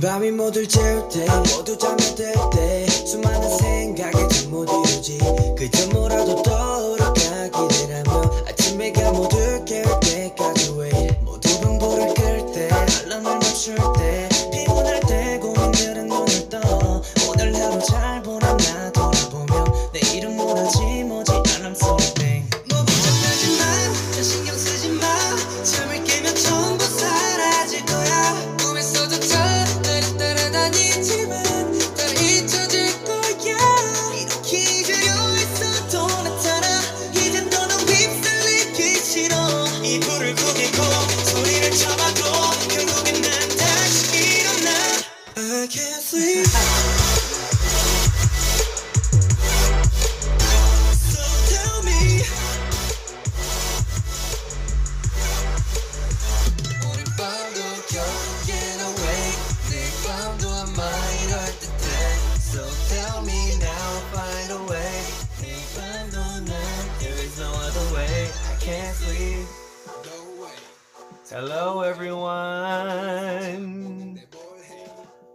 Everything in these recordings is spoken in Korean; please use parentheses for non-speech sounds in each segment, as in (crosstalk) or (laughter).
밤이 모두 재울 때 모두 잠이 들때 수많은 생각에 잠못 이루지. 그저 뭐라도 떠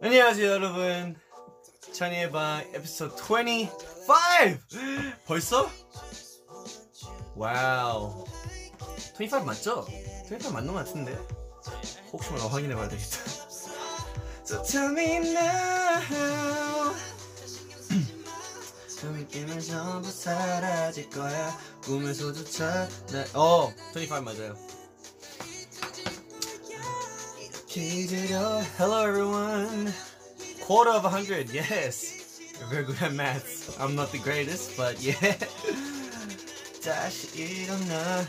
안녕하세요 여러분. 찬이의 방 에피소드 25. 벌써? Wow. 25 맞죠? 25 맞는 것 같은데. 혹시 몰라 확인해 봐야 되겠다. So tell me now. 숨이 끼면 전부 사라질 거야. 꿈에서조차 나. 어, 25 맞아요. Hello everyone. Quarter of a hundred. Yes. You're very good at maths. I'm not the greatest, but yeah. 다시 일어나.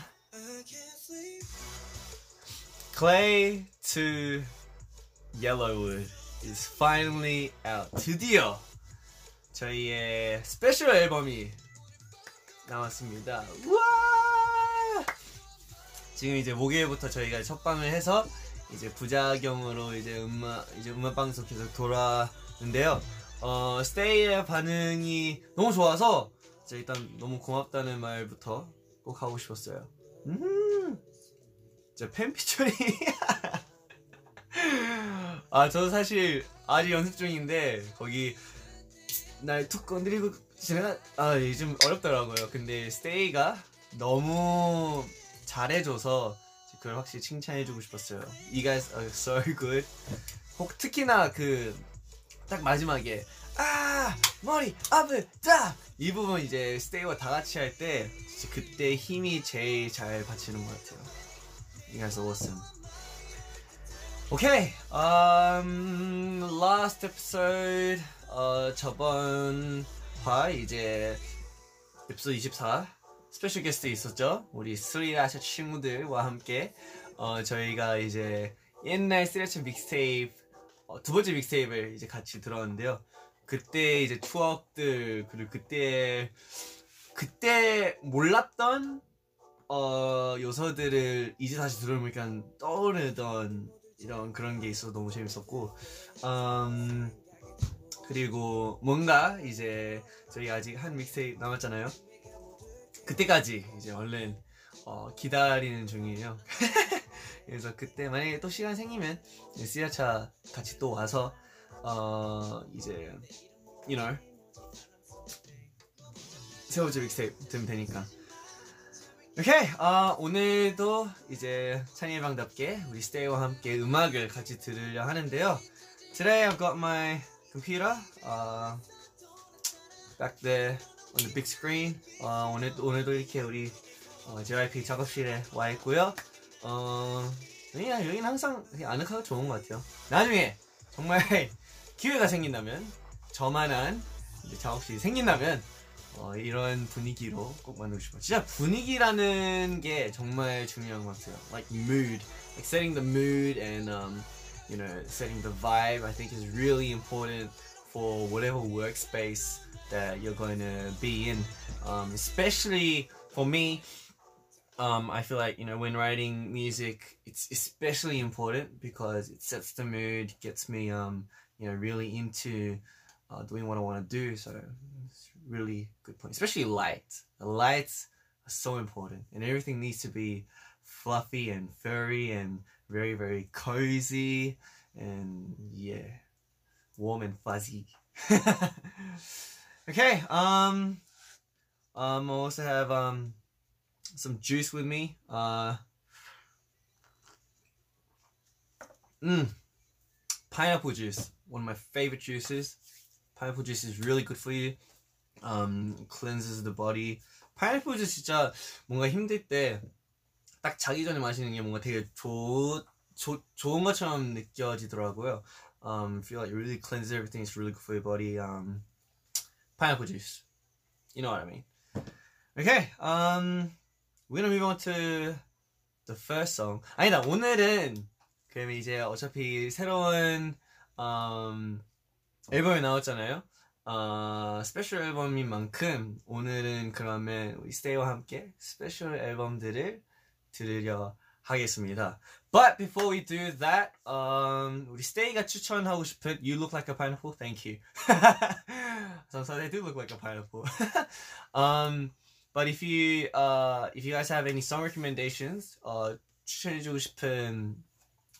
Clay to Yellowwood is finally out. 드디어 저희의 스페셜 앨범이 나왔습니다. 우와! 지금 이제 목요일부터 저희가 첫 방을 해서 이제 부작용으로 이제 음악 이제 음악 방송 계속 돌아는데요. 어 스테이의 반응이 너무 좋아서 진짜 일단 너무 고맙다는 말부터 꼭 하고 싶었어요. 음, 진짜 팬 피처링. (laughs) 아 저도 사실 아직 연습 중인데 거기 날 툭 건드리고 제가 아좀 어렵더라고요. 근데 스테이가 너무 잘해줘서 그걸 확실히 칭찬해주고 싶었어요. You guys are so good. 혹 특히나 그 딱 마지막에 아 머리 아프다 이 부분 이제 스테이와 다 같이 할 때 그때 힘이 제일 잘 받치는 것 같아요. You guys are awesome. Okay, um, last episode 어, 저번 화 이제 에피소드 24 special guest 있었죠? 우리 3RACHA 친구들과 함께 어, 저희가 이제 옛날 스리라샤 믹스테이프 어, 두 번째 mixtape를 이제 같이 들었는데요. 그때 이제 추억들 그리고 그때 그때 몰랐던 어, 요소들을 이제 다시 들어보니까 떠오르던 이런 그런 게 있어서 너무 재밌었고 음, 그리고 뭔가 이제 저희 아직 한 믹스테이프 남았잖아요. 그때까지 이제 얼른 어, 기다리는 중이에요. (laughs) 그래서 그때 만약에 또 시간 생기면 시야차 같이 또 와서 어 이제 you know 세 번째 믹스테이프 들으면 되니까. 오케이 어, 오늘도 이제 찬이의 방답게 우리 스테이와 함께 음악을 같이 들으려 하는데요. Today I've got my computer uh, back there on the big screen. 어, 오늘 오늘도 이렇게 우리 어, JYP 작업실에 와 있고요. 어, 그냥 여기는 항상 아늑하고 좋은 것 같아요. 나중에 정말 기회가 생긴다면 저만한 작업실이 생긴다면 어, 이런 분위기로 꼭 만들고 싶어요. 진짜 분위기라는 게 정말 중요한 것 같아요. Like mood, like setting the mood and um, you know setting the vibe. I think is really important for whatever workspace that you're going to be in. Um, especially for me, um, I feel like you know when writing music, it's especially important because it sets the mood, gets me um, you know really into uh, doing what I want to do. So it's really good point, especially light. The lights are so important, and everything needs to be fluffy and furry and very very cozy. And yeah, warm and fuzzy. (laughs) okay, um, um, I also have um some juice with me. Uh, mm, pineapple juice, one of my favorite juices. Pineapple juice is really good for you. Um, cleanses the body. 파인애플 주스 진짜 뭔가 힘들 때 딱 자기 전에 마시는 게 뭔가 되게 좋, 좋, 좋은 것처럼 느껴지더라고요. Um, feel like it really cleanses everything. It's really good for your body. Um, pineapple juice. You know what I mean. Okay. Um, we're gonna move on to the first song. 아니다. 오늘은 그럼 이제 어차피 새로운 um, 앨범이 나왔잖아요. 어, 스페셜 앨범인 만큼 오늘은 그러면 우리 스테이와 함께 스페셜 앨범들을 들으려 하겠습니다. But before we do that, um, 우리 스테이가 추천하고 싶은 You Look Like a Pineapple, thank you. (laughs) Sometimes they do look like a pineapple. (laughs) um, but if you uh, if you guys have any song recommendations, uh, 추천해주고 싶은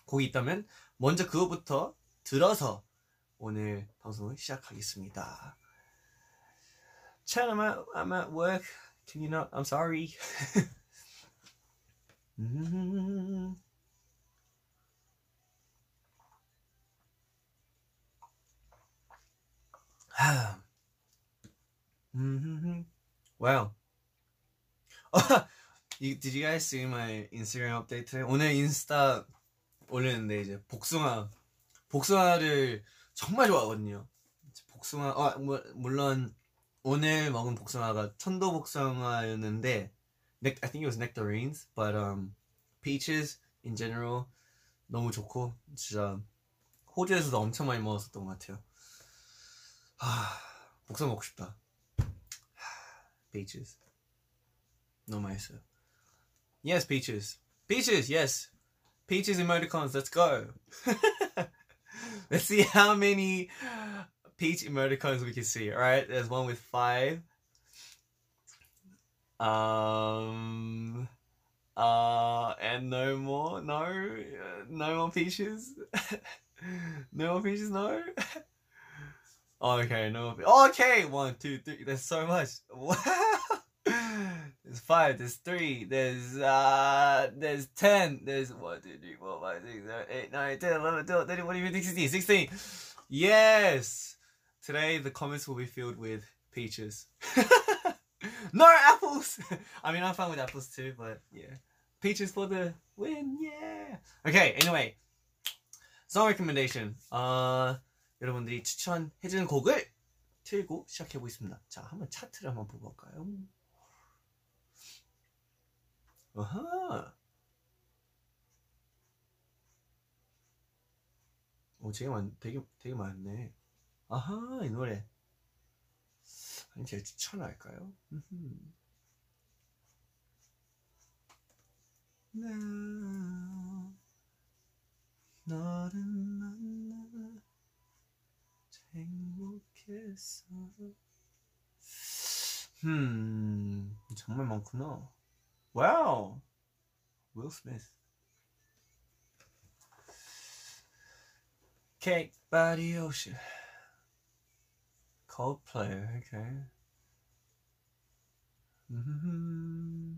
곡이 있다면 먼저 그거부터 들어서 오늘 방송을 시작하겠습니다. Chan, I'm at, I'm at work. Can you not? I'm sorry. (laughs) mm-hmm. Wow. did you guys see my Instagram update today? 오늘 인스타 올렸는데 이제 복숭아 복숭아를 정말 좋아하거든요. 복숭아, 아, 뭐, 물론 오늘 먹은 복숭아가 천도 복숭아였는데, I think it was nectarines, but um, peaches in general 너무 좋고 진짜 호주에서도 엄청 많이 먹었었던 것 같아요. 아, 복숭아 먹고 싶다. peaches 너무 맛있어요. Yes, peaches. Peaches, yes. Peaches emoticons, let's go. (laughs) Let's see how many peach emoticons we can see. All right, there's one with five. Um, uh, and no more, no, uh, (laughs) no more peaches. no more peaches, (laughs) no. okay, no. Okay, one, two, three. There's so much. (laughs) There's five. There's three. There's uh. There's ten. There's one, two, three, four, five, six, seven, eight, nine, ten, eleven, twelve, thirteen, fourteen, fifteen, sixteen, sixteen. Yes. Today the comments will be filled with peaches. (laughs) no apples. (laughs) I mean, I'm fine with apples too, but yeah, peaches for the win. Yeah. Okay. Anyway, song recommendation. 어 여러분들이 추천해주는 곡을 틀고 시작해 보겠습니다. 자, 한번 차트를 한번 볼까요? 아하. 오, 되게 많, 되게, 되게 많네. 아하, 이 노래. 아니, 제가 추천할까요? 너를 만나 행복했어. 음, 정말 많구나. Wow. Will Smith. Cake by the ocean. Coldplay, okay. Mm-hmm.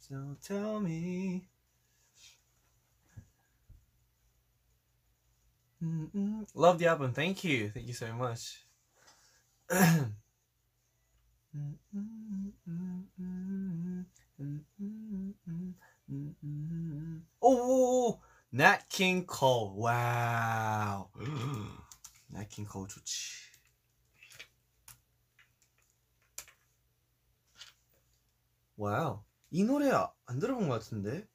So tell me. Mm-mm. Love the album. Thank you. Thank you so much. 오, Nat King Cole. 와우. Nat King Cole 좋지. Wow. 이 노래 안 들어본 것 같은데?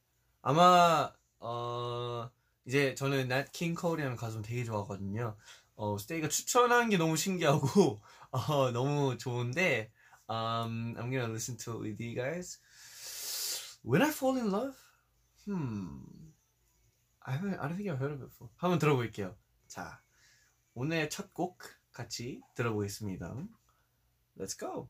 아마 어 이제 저는 King Cole이라는 가수 되게 좋아하거든요. 어 스테이가 추천한 게 너무 신기하고 어 너무 좋은데 um I'm gonna listen to it with you guys. When I Fall in Love? Hmm. I haven't, I don't think I've heard of it before. 한번 들어볼게요. 자, 오늘의 첫 곡 같이 들어보겠습니다. Let's go.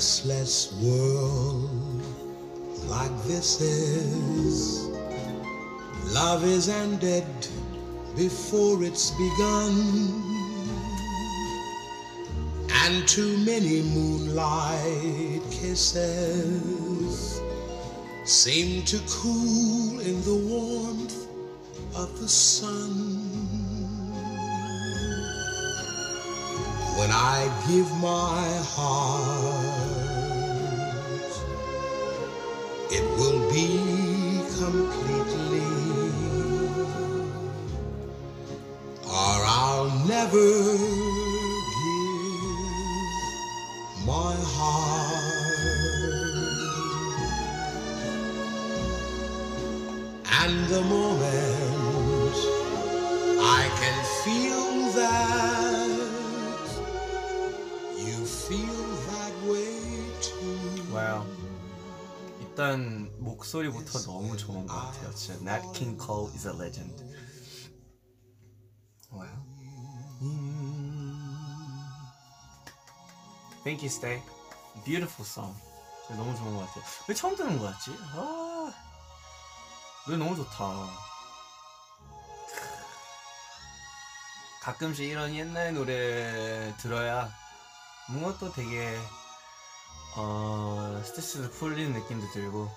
Restless world like this is, love is ended before it's begun. And too many moonlight kisses seem to cool in the warmth of the sun. When I give my heart, it will be completely, or I'll never give my heart. And the moment 일단 목소리부터 너무 좋은 것 같아요. 진짜 Nat King Cole is a legend. 와우. Thank you, Stay. Beautiful song. 진짜 너무 좋은 것 같아요. 왜 처음 듣는 거 같지? 아, 노래 너무 좋다. 가끔씩 이런 옛날 노래 들어야 뭔가 또 되게 어 스트레스도 풀리는 느낌도 들고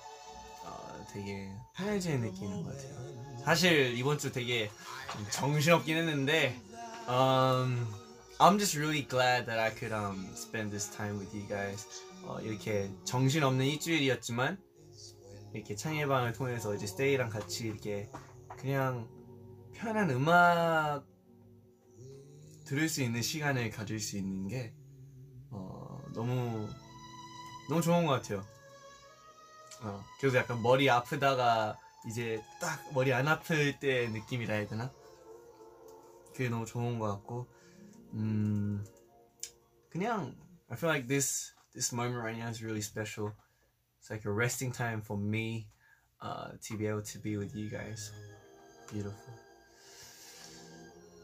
어, 되게 편해지는 느낌인 것 같아요. 사실 이번 주 되게 좀 정신없긴 했는데 um, I'm just really glad that I could um, spend this time with you guys. 어, 이렇게 정신없는 일주일이었지만 이렇게 창의방을 통해서 이제 스테이랑 같이 이렇게 그냥 편한 음악 들을 수 있는 시간을 가질 수 있는 게 어, 너무 너무 좋은 것 같아요. 어, 그래서 약간 머리 아프다가 이제 딱 머리 안 아플 때 느낌이라 해야 되나? 그게 너무 좋은 것 같고, 음, 그냥 I feel like this this moment right now is really special. It's like a resting time for me uh, to be able to be with you guys. Beautiful.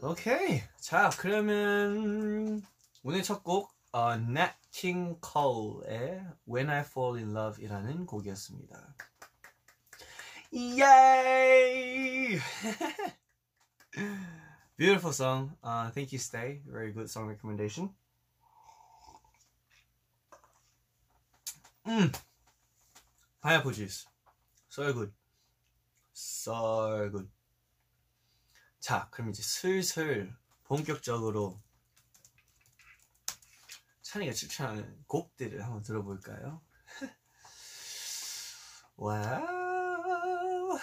오케이. 자, 그러면 오늘 첫 곡 어, Nat King Cole의 When I Fall in Love이라는 곡이었습니다. Yay! Beautiful song. Uh, thank you, Stay. Very good song recommendation. Mm. Pineapple juice. So good. So good. 자, 그럼 이제 슬슬 본격적으로 찬이가 추천하는 곡들을 한번 들어볼까요? (laughs) 와우,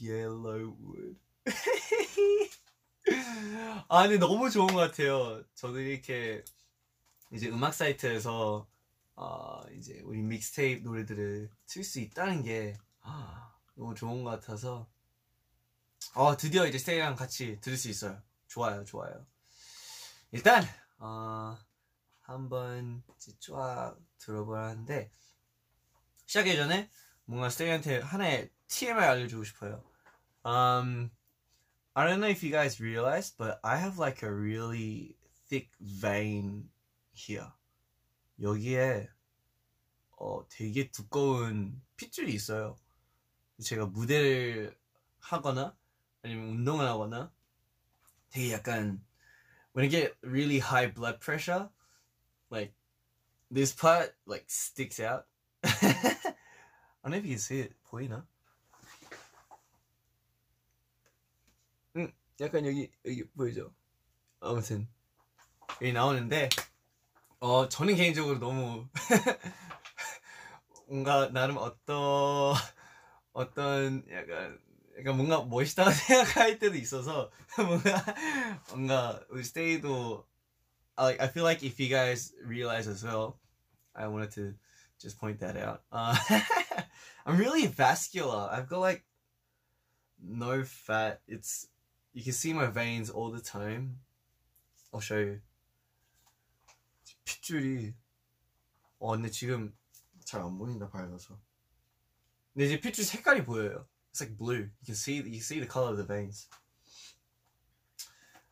Yellowwood. (laughs) 아, 근데 너무 좋은 것 같아요. 저도 이렇게 이제 음악 사이트에서 어, 이제 우리 믹스테이프 노래들을 틀 수 있다는 게 아, 너무 좋은 것 같아서 어, 드디어 이제 스테이랑 같이 들을 수 있어요. 좋아요, 좋아요. 일단 어, 한번 쫙 들어보라는데 시작하기 전에 뭔가 스테이한테 하나의 TMI 알려주고 싶어요. Um, I don't know if you guys realize, but I have like a really thick vein here. 여기에 어, 되게 두꺼운 핏줄이 있어요. 제가 무대를 하거나 아니면 운동을 하거나 되게 약간 when I get really high blood pressure, like this part like sticks out. (laughs) I don't know if you can see it. 보이나? 응, 약간 여기 여기 보이죠? 아무튼 여기 나오는데 어 저는 개인적으로 너무 (laughs) 뭔가 나름 어떤 어떤 약간 약간 뭔가 멋있다고 (laughs) 생각할 때도 있어서 뭔가 뭔가 우리 스테이도 I, I feel like if you guys realize as well, I wanted to just point that out. Uh, (laughs) I'm really vascular. I've got like no fat. It's you can see my veins all the time. I'll show you. 핏줄이 어 근데 지금 잘 안 보인다 밝아서. 근데 이제 핏줄 색깔이 보여요. It's like blue. You can see you see the color of the veins.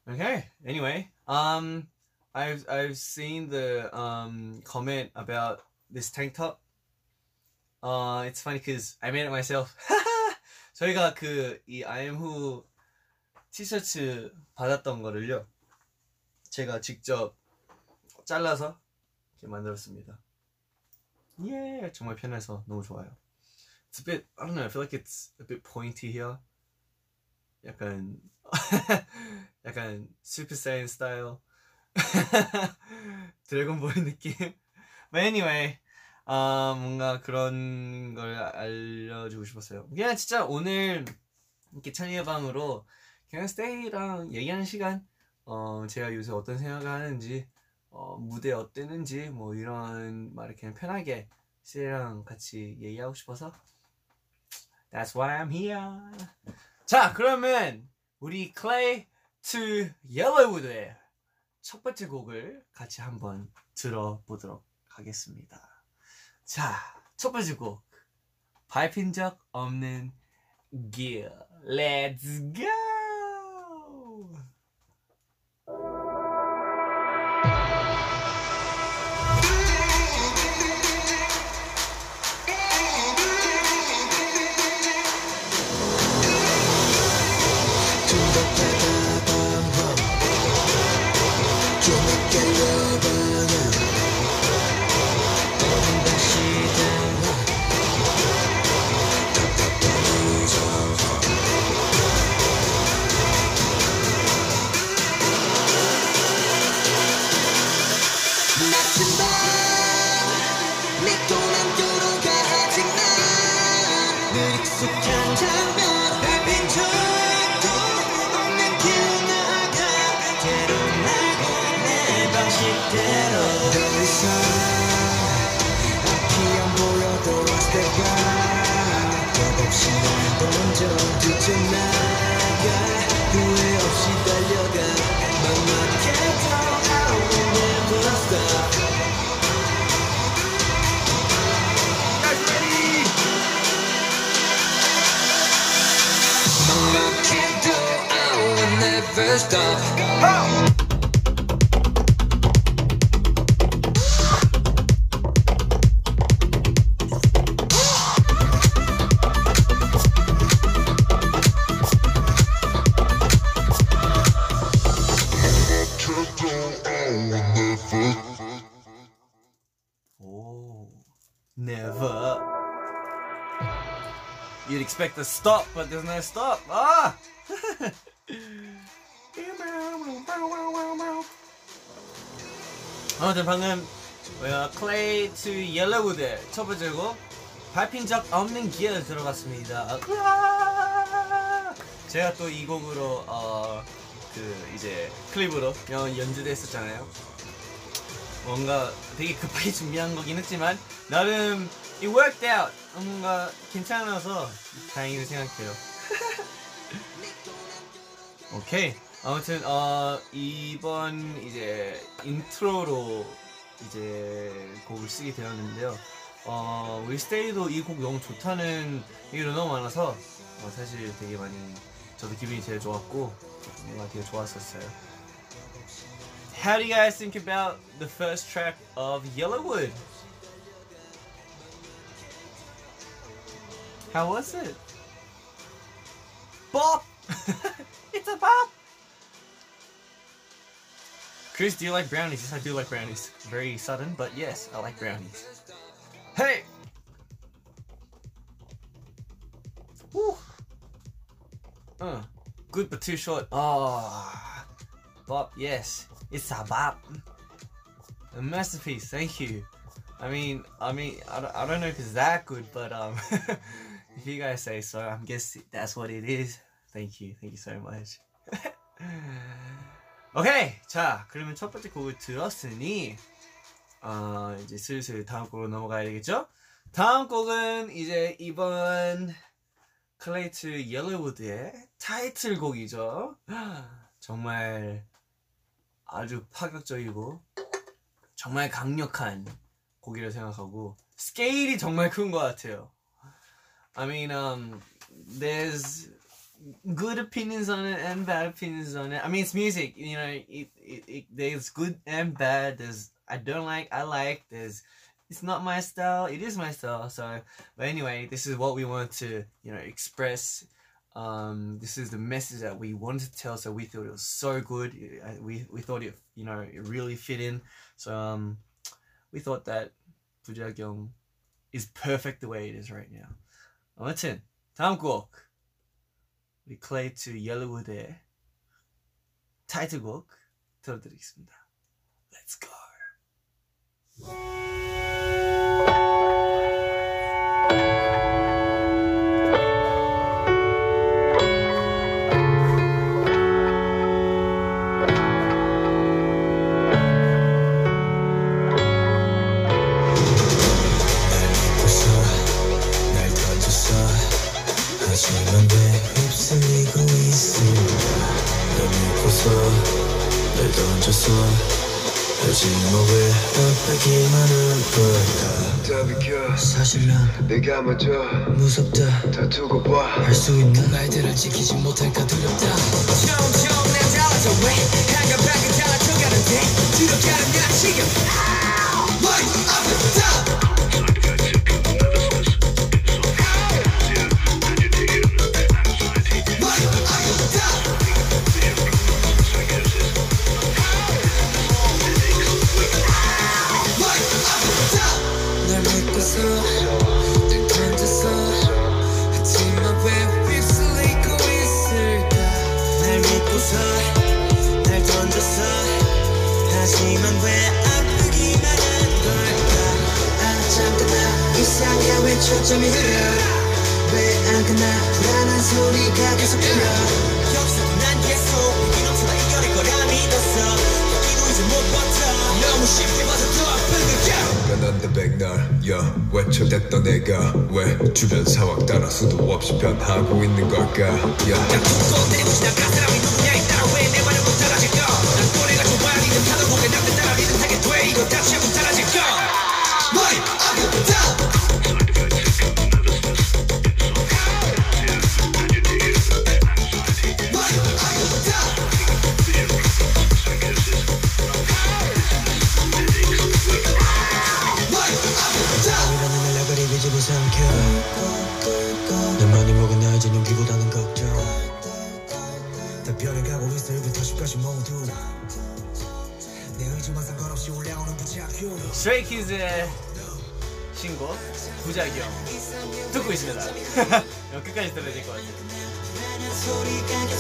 Okay. Anyway, um, I've I've seen the um comment about this tank top. Uh, it's funny because I made it myself. 저희가 그 이 IM후 티셔츠 받았던 거를요. 제가 직접 잘라서 이렇게 만들었습니다. 예, 정말 편해서 너무 좋아요. It's a bit, I don't know, I feel like it's a bit pointy here. 약간 약간 슈퍼 사이언 스타일 (laughs) 드래곤볼 느낌? But anyway 아 뭔가 그런 걸 알려주고 싶었어요. 그냥 진짜 오늘 이렇게 찬이의 방으로 그냥 스테이랑 얘기하는 시간 어 제가 요새 어떤 생각을 하는지 어 무대 어땠는지 뭐 이런 말을 그냥 편하게 스테이랑 같이 얘기하고 싶어서 That's why I'm here. 자 그러면 우리 Clé 2 Yellow Wood의 첫 번째 곡을 같이 한번 들어보도록 하겠습니다. 자, 첫 번째 곡 밟힌 적 없는 길 Let's go! 날 던져 뒤쳐나가 후회 없이 달려가 막막해도 I will never stop 막막해도 I will never stop 오, expect a stop, but there's no stop. Ah! (laughs) 아무튼 방금 뭐야 Clé 2 Yellow Wood 첫 번째 곡 밟힌 적 없는 길 들어봤습니다. 으아! 제가 또 이 곡으로 어 그 이제 클립으로 연- 연주됐었잖아요. 뭔가 되게 급하게 (laughs) 준비한 거긴 했지만 나름 it worked out. 뭔가 괜찮아서 다행이라고 생각해요. (laughs) 오케이. 아무튼 어 이번 이제 intro로 이제 곡을 쓰게 되었는데요. 어 우리 스테이도 이 곡 너무 좋다는 얘기가 너무 많아서 어, 사실 되게 많이 저도 기분이 제일 좋았고 뭔가 되게 좋았었어요 How do you guys think about the first track of Yellowwood? How was it? Bop! (laughs) it's a bop! Chris, do you like brownies? Yes, I do like brownies. Very sudden, but yes, I like brownies. Hey! Woo! Uh, good but too short. Oh, bop, yes. It's a bop. A masterpiece, thank you. I mean, I mean, I don't, I don't know if it's that good, but um, if you guys say so, I'm guessing that's what it is. Thank you, thank you so much. 오케이, 자, 그러면 첫 번째 곡을 들었으니, 어, 이제 슬슬 다음 곡으로 넘어가야 되겠죠? 다음 곡은 이제 이번 클레이트 옐로우드의 타이틀곡이죠. 정말 아주 파격적이고 정말 강력한 곡이라 생각하고 스케일이 정말 큰 것 같아요. I mean, um, there's good opinions on it and bad opinions on it. I mean, it's music. You know, it, it, it, there's good and bad. There's I don't like, I like. There's it's not my style. It is my style. So, but anyway, this is what we want to you know express. Um, this is the message that we wanted to tell. So we thought it was so good. Uh, We we thought it you know it really fit in. So um, we thought that 부작용 is perfect the way it is right now. 아무튼 다음 곡 우리 클레이트 옐로우드의 타이틀곡 들어드리겠습니다. Let's go. 왜 휩쓸리고 있을까 널 믿고서 날 던졌어 하지만 왜 아프기만 한 비켜. 사실 난 내가 먼저 무섭다. 다 두고 봐. 할수 있는 말들을 지키지 못할까 두렵다. 점점 내 달라져 왜 한가하게 달라져가는데? 두렵다는 나 지금. 머리 아프 날 믿고서 날 던졌어 하지만 왜 아프기만 한 걸까? 아 잠깐 나 이상해. 왜 초점이 흐려? 왜 안 끝나? 불안한 소리가 계속 들려. 여기서도 난 계속 위기 넘쳐나 이겨낼 거라 믿었어. 여기도 이제 못 버텨. 너무 쉽게 아픈 걸까 변한데 백날 야 외쳐댔던 내가 왜 주변 상황 따라 수도 없이 변하고 있는 걸까? 야. 툭 Kids의 신곡 부작용 듣고 있습니다. (laughs) 끝까지 들어야 될 것 같아요. 소리가 계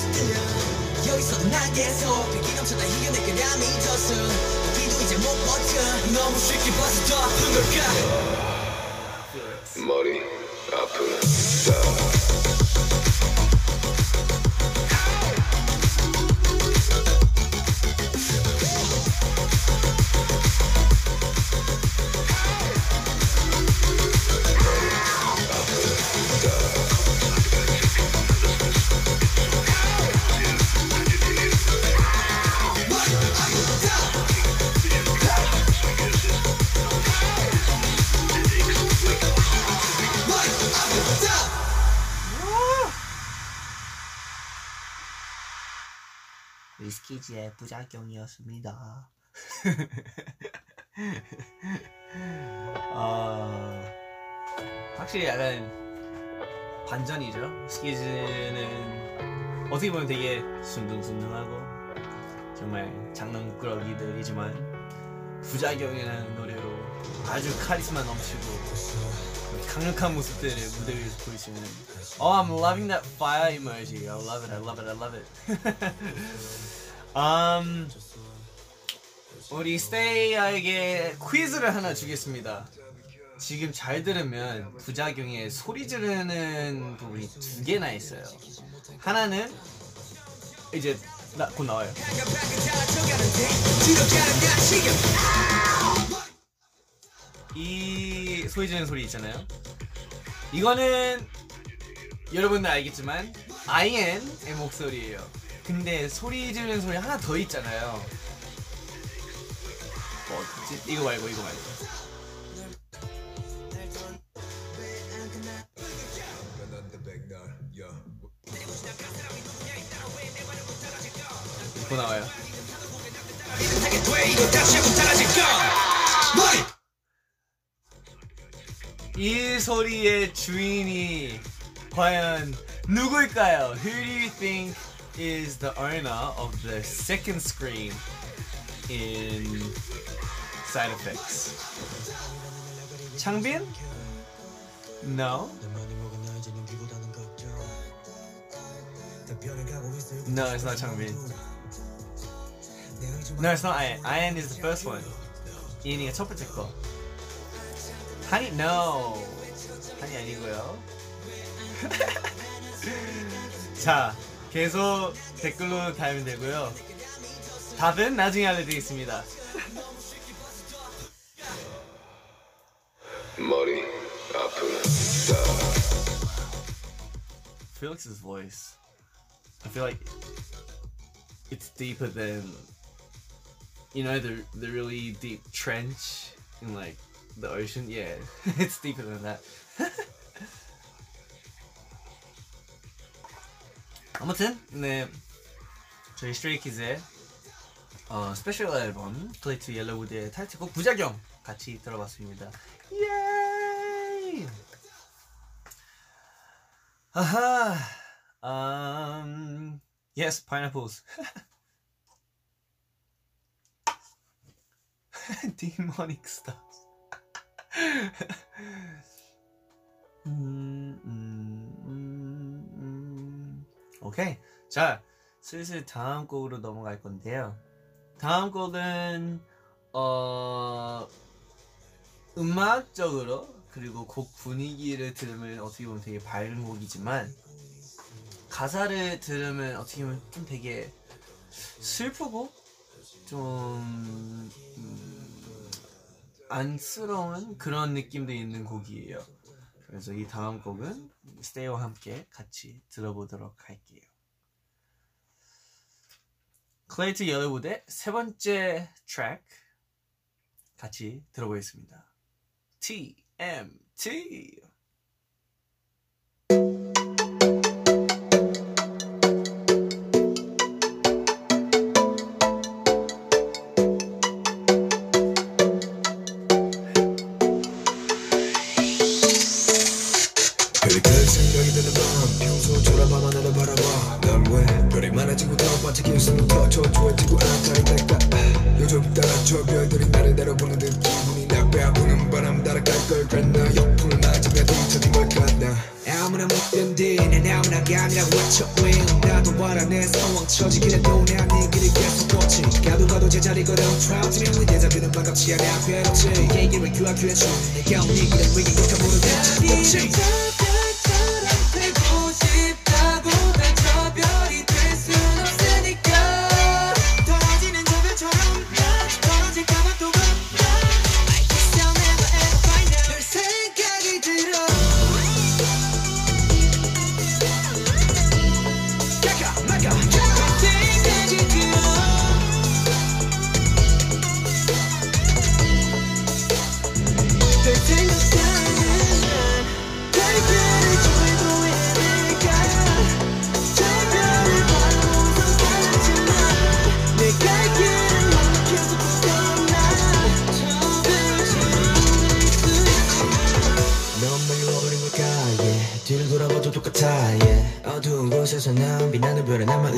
부작용이었습니다. (laughs) 아 확실히 약간 반전이죠. 스키즈는 어떻게 보면 되게 순둥순둥하고 정말 장난꾸러기들이지만 부작용이라는 노래로 아주 카리스마 넘치고 강력한 모습들을 무대 위에서 보일 수 있는 Oh, I'm loving that fire emoji. I love it. I love it. I love it. (laughs) um, 우리 스테이에게 퀴즈를 하나 주겠습니다. 지금 잘 들으면 부작용에 소리 지르는 부분이 두 개나 있어요. 하나는 이제 나, 곧 나와요. 이 소리 지르는 소리 있잖아요. 이거는 여러분들 알겠지만 IN의 목소리예요. 근데 소리 지르는 소리 하나 더 있잖아요. 뭐지? 이거 말고 이거 말고. 이거 나와요. 이 소리의 주인이 과연 누구일까요? Who do you think is the owner of the second screen in side effects? 창빈? No. No, it's not 창빈. No, it's not Ian. Ian is the first one. 이인이가 첫 번째 거. 한이 no. 한이 아니고요. 자, 계속 댓글로 달면 되고요. 답은 나중에 알려드리겠습니다. 머리 아프다 Felix's voice. I feel like it's deeper than you know the the really deep trench in like the ocean. Yeah, (laughs) it's deeper than that. (laughs) 아무튼 네 저희 스트레이키즈의 어, 스페셜 앨범 플레이트 옐로우드의 타이틀곡 부작용 같이 들어봤습니다. 예이! 아하. Um. Yes, pineapples. (laughs) Demonic stuff. (laughs) 음, 음. 오케이. 자, 슬슬 다음 곡으로 넘어갈 건데요. 다음 곡은 어 음악적으로 그리고 곡 분위기를 들으면 어떻게 보면 되게 밝은 곡이지만 가사를 들으면 어떻게 보면 좀 되게 슬프고 좀 음, 안쓰러운 그런 느낌도 있는 곡이에요. 그래서 이 다음 곡은 스테이와 함께 같이 들어보도록 할게요. Clé 2 Yellow Wood의 세 번째 트랙 같이 들어보겠습니다. TMT 얘기를 규하규해줘 내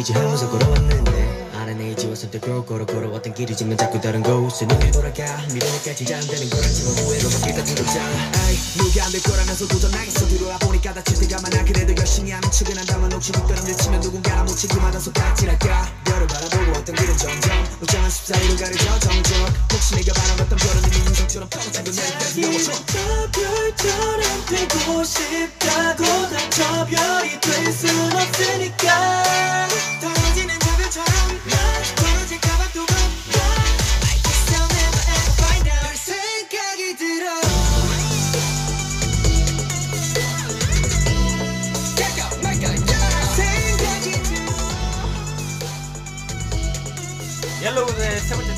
의지하면서 걸어왔는데 아련의 지와 선택으로 걸어 걸어왔던 길이지만 자꾸 다른 곳에 눈이 돌아가 안 되는 거라지만 후회로만 길다 들었잖아 아이 누가 안될 거라면서 도전하겠어. 들어와 보니까 다칠 때가 많아. 그래도 열심히 하는 척은 한다면 혹시 뒷걸음 내치면 누군가나 못 지기마다 손가락질할까 별을 바라보고 왔던 길은 점점 우정한 십사이로 가려져 정적. 혹시 내가 바라봤던 별은 이미 인성처럼 떨어지고 내일까지 넘어져 저 별처럼 되고 싶다고 난저 별이 될 순 없으니까. 떨어지는 저 별처럼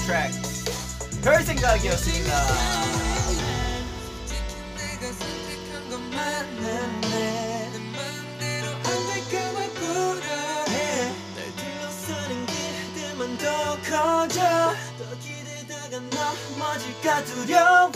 트랙 별 생각이었습니다. 커져. 더 기대다가 넘어질까 두려워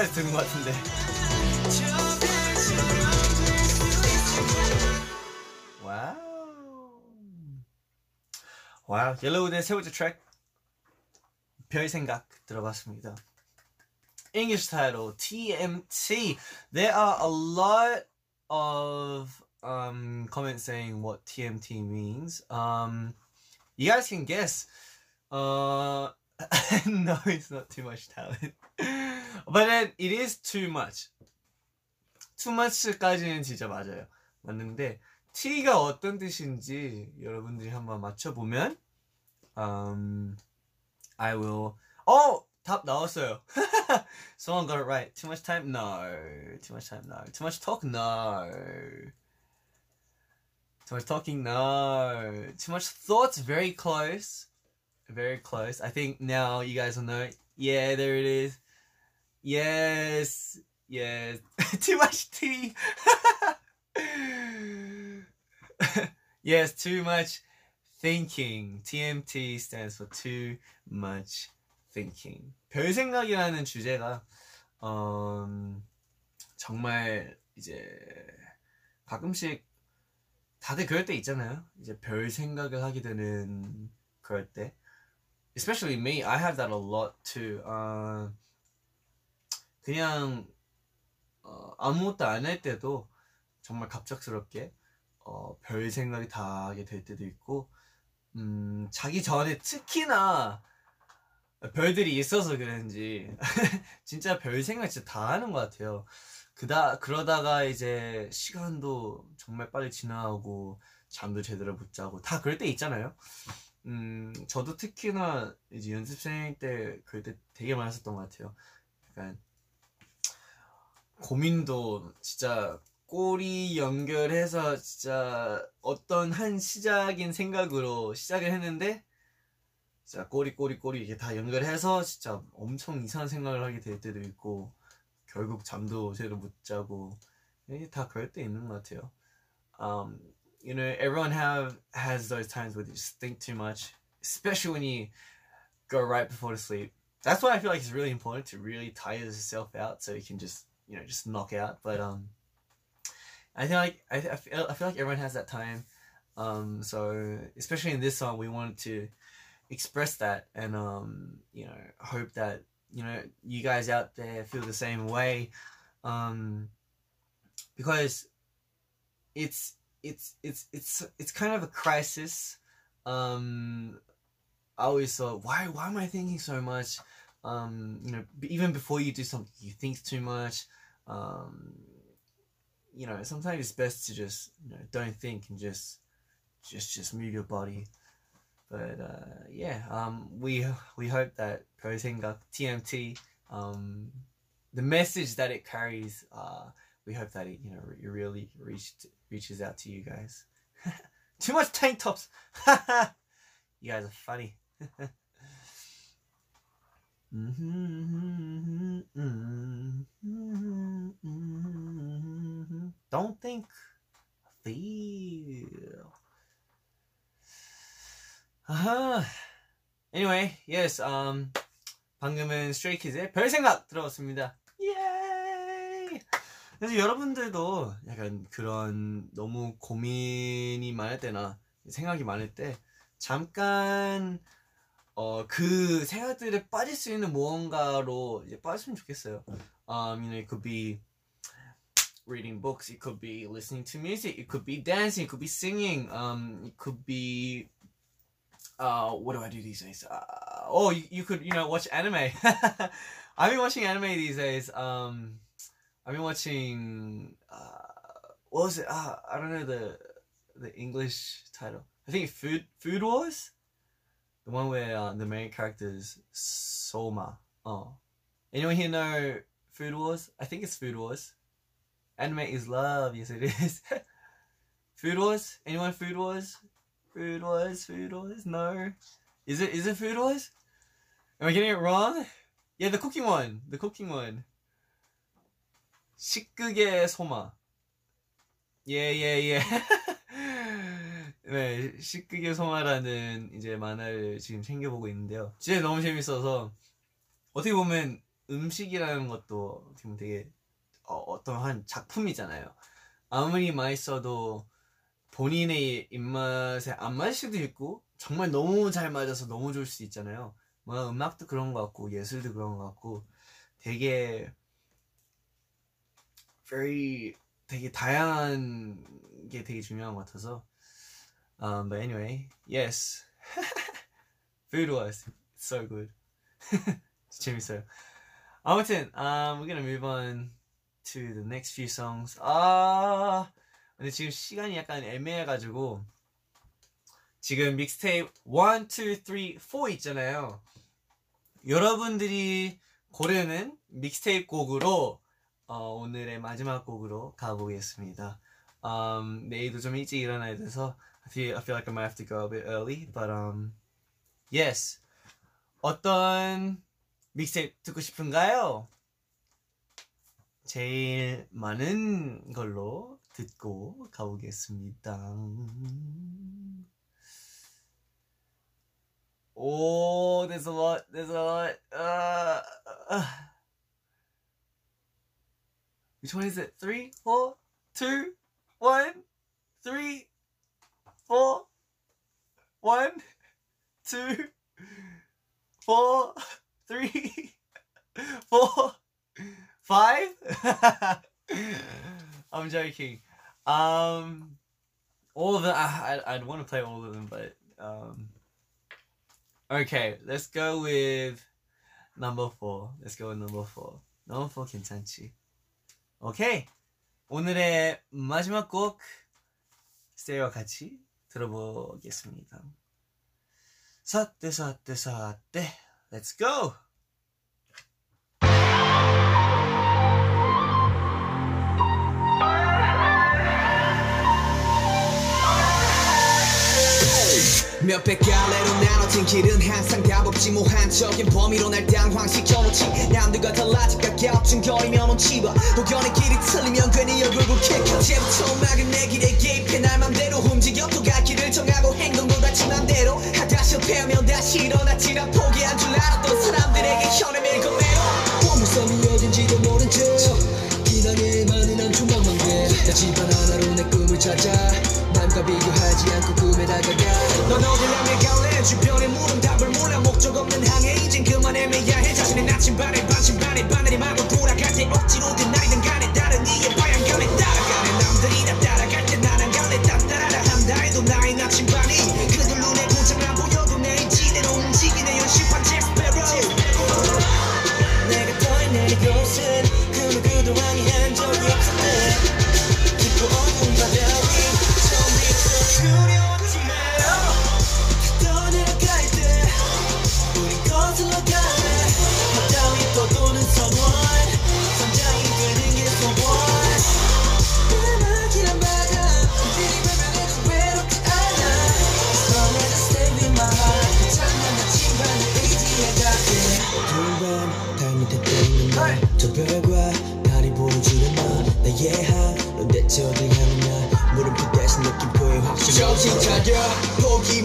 끝까지 듣는 것 같은데. 와우. 와우. 옐로우의 세 번째 트랙. 별 생각 들어봤습니다. English title TMT. There are a lot of um, comments saying what TMT means. Um, you guys can guess. Uh, no, it's not too much talent. but then it is too much. too much까지는 진짜 맞아요. 맞는데 T가 어떤 뜻인지 여러분들이 한번 맞춰보면 um, I will. 어, 답 나왔어요. Someone got it right. Too much time? No. Too much time? No. Too much talk? No. Too much talking? No. Too much thoughts? Very close. Very close. I think now you guys will know. Yeah, there it is. Yes. Yes. too much tea. yes, too much thinking. TMT stands for too much thinking. 별 생각이라는 주제가 음, 정말 이제 가끔씩 다들 그럴 때 있잖아요. 이제 별 생각을 하게 되는 그럴 때. Especially me, I have that a lot too. 어, 그냥 어, 아무것도 안 할 때도 정말 갑작스럽게 어, 별 생각이 다 하게 될 때도 있고 음, 자기 전에 특히나 별들이 있어서 그런지 (laughs) 진짜 별 생각 진짜 다 하는 것 같아요. 그다 그러다가 이제 시간도 정말 빨리 지나가고 잠도 제대로 못 자고 다 그럴 때 있잖아요. 음 저도 특히나 이제 연습생 때 그럴 때 되게 많았었던 것 같아요. 약간 고민도 진짜 꼬리 연결해서 진짜 어떤 한 시작인 생각으로 시작을 했는데 진짜 꼬리 꼬리 꼬리 이렇게 다 연결해서 진짜 엄청 이상한 생각을 하게 될 때도 있고 결국 잠도 제대로 못 자고 이게 다 그럴 때 있는 것 같아요. Um, you know, everyone have has those times where you just think too much, especially when you go right before to sleep. That's why I feel like it's really important to really tire yourself out so you can just you know just knock out. But um, I feel like I, I feel I feel like everyone has that time. Um, so especially in this song, we wanted to express that and um, you know hope that you know you guys out there feel the same way. Um, because it's it's it's it's it's kind of a crisis. Um, I always thought, why why am I thinking so much? Um, you know, even before you do something, you think too much. Um, you know, sometimes it's best to just you know don't think and just just just move your body. But uh, yeah, um, we we hope that Prosenga TMT, um, the message that it carries, uh, we hope that it you know it really reached reaches out to you guys. (laughs) Too much tank tops. (laughs) you guys are funny. (laughs) Don't think, feel. 아하. (sighs) Anyway, yes. Um, 방금은 Stray Kids의 별 생각 들어봤습니다. 예. 그래서 여러분들도 약간 그런 너무 고민이 많을 때나 생각이 많을 때 잠깐 어, 그 생각들에 빠질 수 있는 무언가로 이제 빠졌으면 좋겠어요. Um, you know, it could be reading books. It could be listening to music. It could be dancing. It could be singing. Um, it could be uh, what do I do these days? Uh, oh, you, you could you know watch anime. I've been watching anime these days. Um, I've been watching. Uh, what was it? Uh, I don't know the the English title. I think Food Food Wars. The one where uh, the main character is Soma. Oh, anyone here know Food Wars? I think it's Food Wars. Anime is love. Yes, it is. (laughs) Food Wars. Anyone Food Wars? Food Wars. Food Wars. No. Is it? Is it Food Wars? Am I getting it wrong? Yeah, the cooking one. The cooking one. 식극의 소마. Yeah, yeah, yeah. 네, 식극의 소마라는 이제 만화를 지금 챙겨보고 있는데요. 진짜 너무 재밌어서 어떻게 보면 음식이라는 것도 어떻게 되게 어, 떠한 작품이잖아요. 아무리 맛있어도 본인의 입맛에 안 맞을 수도 있고 정말 너무 잘 맞아서 너무 좋을 수도 있잖아요. 뭐 음악도 그런 것 같고 예술도 그런 것 같고 되게 very 되게 다양한 게 되게 중요한 것 같아서. Um, but anyway yes. (laughs) Food was so good. (laughs) 재밌어요. 아무튼 um, we're gonna move on to the next few songs. 아 근데 지금 시간이 약간 애매해가지고 지금 믹스테이프 1, 2, 3, 4 있잖아요. 여러분들이 고르는 믹스테이프 곡으로 어, 오늘의 마지막 곡으로 가보겠습니다. Um, 내일도 좀 일찍 일어나야 돼서 I feel, I feel like I might have to go a bit early, but um, yes. 어떤 믹스테이프 듣고 싶은가요? 제일 많은 걸로 듣고 가보겠습니다. Oh, there's a lot. There's a lot. Uh, uh. Which one is it? Three, four, two, one, three, four, one, two, four, three, four, five. (laughs) I'm joking. Um, all of them. I, I, would want to play all of them, but um, okay. Let's go with number four. Let's go with number four. Number four, Kintanchi. 오케이. 오늘의 마지막 곡 스테이와 같이 들어보겠습니다. 사때 사때 사때 Let's go! 몇백 갈래로 나눠진 길은 항상 답없지. 무한적인 범위로 날 당황시켜놓지. 남들과 달라지 가까워증거리며 눈치봐 혹여나 길이 틀리면 괜히 얼굴 붉혀 이제부터 막은 내 길에 개입해 날 맘대로 움직여. 또갈 길을 정하고 행동도 다지 맘대로 하다 실패하면 다시 일어나지 난 포기한 줄 알았던 사람들에게 혀를 밀고 내려 보물섬이 어딘지도 모른 척. 기나게 많은 한 조망만 돼내 집안 하나로 내 꿈을 찾아 남과 비교하지 않고 꿈에 다가가. 넌 어딜 향해 갈래 주변에 물은 답을 몰라. 목적 없는 항해 이젠 그만 애매야해. 자신의 나침반에 반신반에 바늘이 말고 돌아갈 때 억지로 든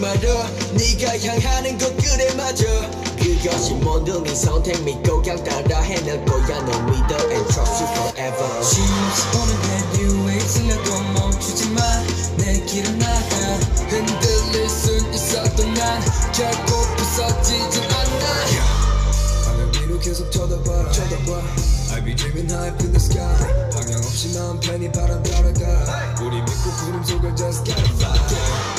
말어. 네가 향하는 것 그래 맞아. 그것이 모든 네 선택 믿고 그냥 따라 해낼 거야. 너 믿어 and trust you forever. A new way 생각도 멈추지 마내 길을 나가. 흔들릴 순 있어도 난 결코 부서지진 않아. 하늘 위로 계속 쳐다봐. 쳐다봐. I be dreaming high up in the sky. 방향 없이 마음 편히 바람 따라가. 우리 믿고 구름 속을 just gotta fly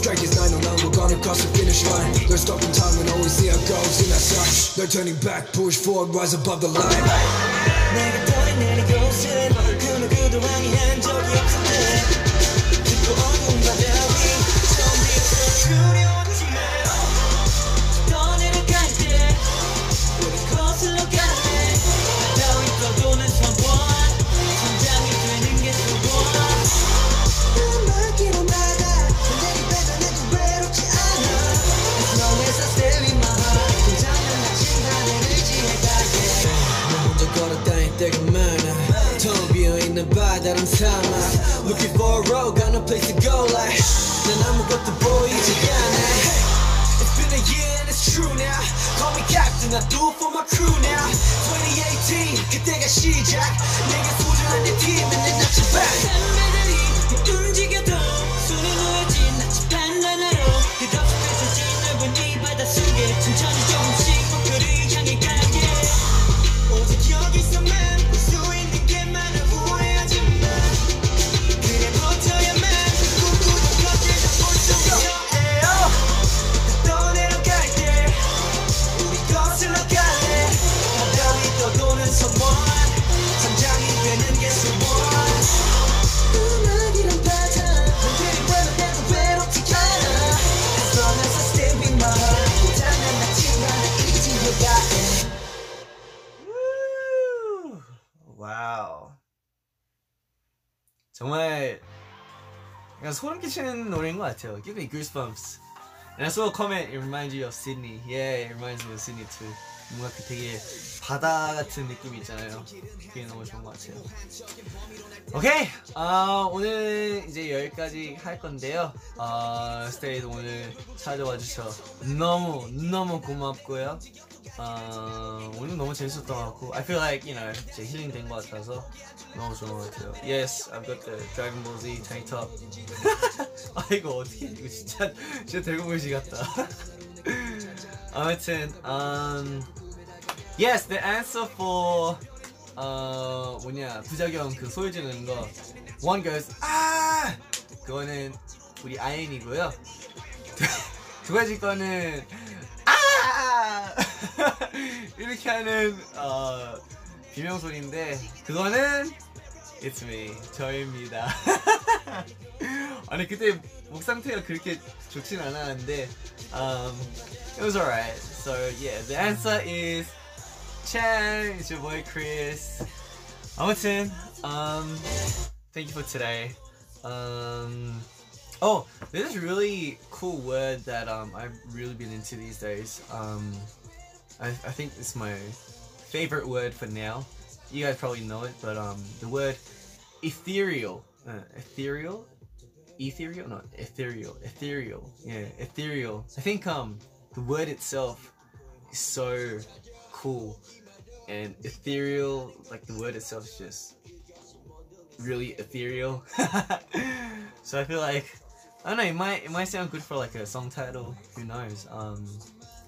Strike is 909, we're gonna cross the finish line There's stopping time when always see our goals in our sight No turning back, push forward, rise above the line 내가 떠내 내리고은 그 누구도 항의한 적이 없을 때 바다랑 사막 Looking for a road, got no place to go like 난 아무것도 보이지 않아 It's been a year and it's true now Call me captain, I do it for my crew now 2018, 그때가 시작 내가 소중한 내 팀은 내 정말 그냥 소름 끼치는 노래인 것 같아요. Give me goosebumps. And I saw a comment. It reminds you of Sydney. Yeah, it reminds me of Sydney too. 뭔가 그 되게 바다 같은 느낌이 있잖아요. 그게 너무 좋은 것 같아요. 오케이. 아, 오늘 이제 여기까지 할 건데요. 아, 스테이도 오늘 찾아와 주셔서 너무 너무 고맙고요. 아, 오늘 너무 재밌었던 것 같고 I feel like, you know, 이제 힐링 된것 같아서 너무 좋은 것 같아요. Yes, I've got the Dragon Ball Z tank top. (laughs) 아 이거 어떻게 이거 진짜 진짜 대구무시 같다. (laughs) 아무튼 um, Yes, the answer for 어, 뭐냐 부작용 그 소리 지르는 거. One goes 아! 그거는 우리 아연이고요. (laughs) 두 가지 거는 아 이렇게 하는 어, 비명 소리인데 그거는 It's me 저입니다. 아니 그때 목 상태가 그렇게 좋진 않았는데 um, it was alright. So yeah, the answer is Chan. It's your boy Chris. 아무튼 um, thank you for today. Um, oh, a really cool word that um, I've really been into these days. Um, I, I think it's my favorite word for now. You guys probably know it, but um, the word ethereal, uh, ethereal, ethereal, no, ethereal, ethereal, yeah, ethereal. I think um, the word itself is so cool, and ethereal, like the word itself is just really ethereal. (laughs) so I feel like I don't know. It might it might sound good for like a song title. Who knows? Um,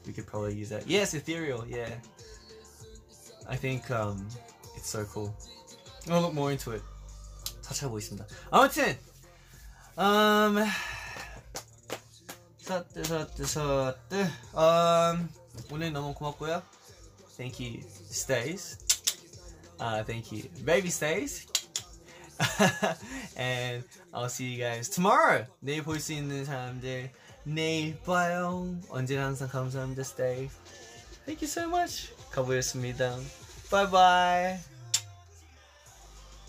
we could probably use that. Yes, ethereal. Yeah. I think um, it's so cool. I'll look more into it. 찾아보겠습니다. 아무튼 um, 서트 서트 서트 um, 오늘 너무 고맙고요. Thank you, stays. Uh, thank you, baby stays. (laughs) and I'll see you guys tomorrow. 내일 볼 수 있는 사람들 내일 봐요. 언제나 항상 감사합니다, stay. Thank you so much. 가보겠습니다. Bye bye.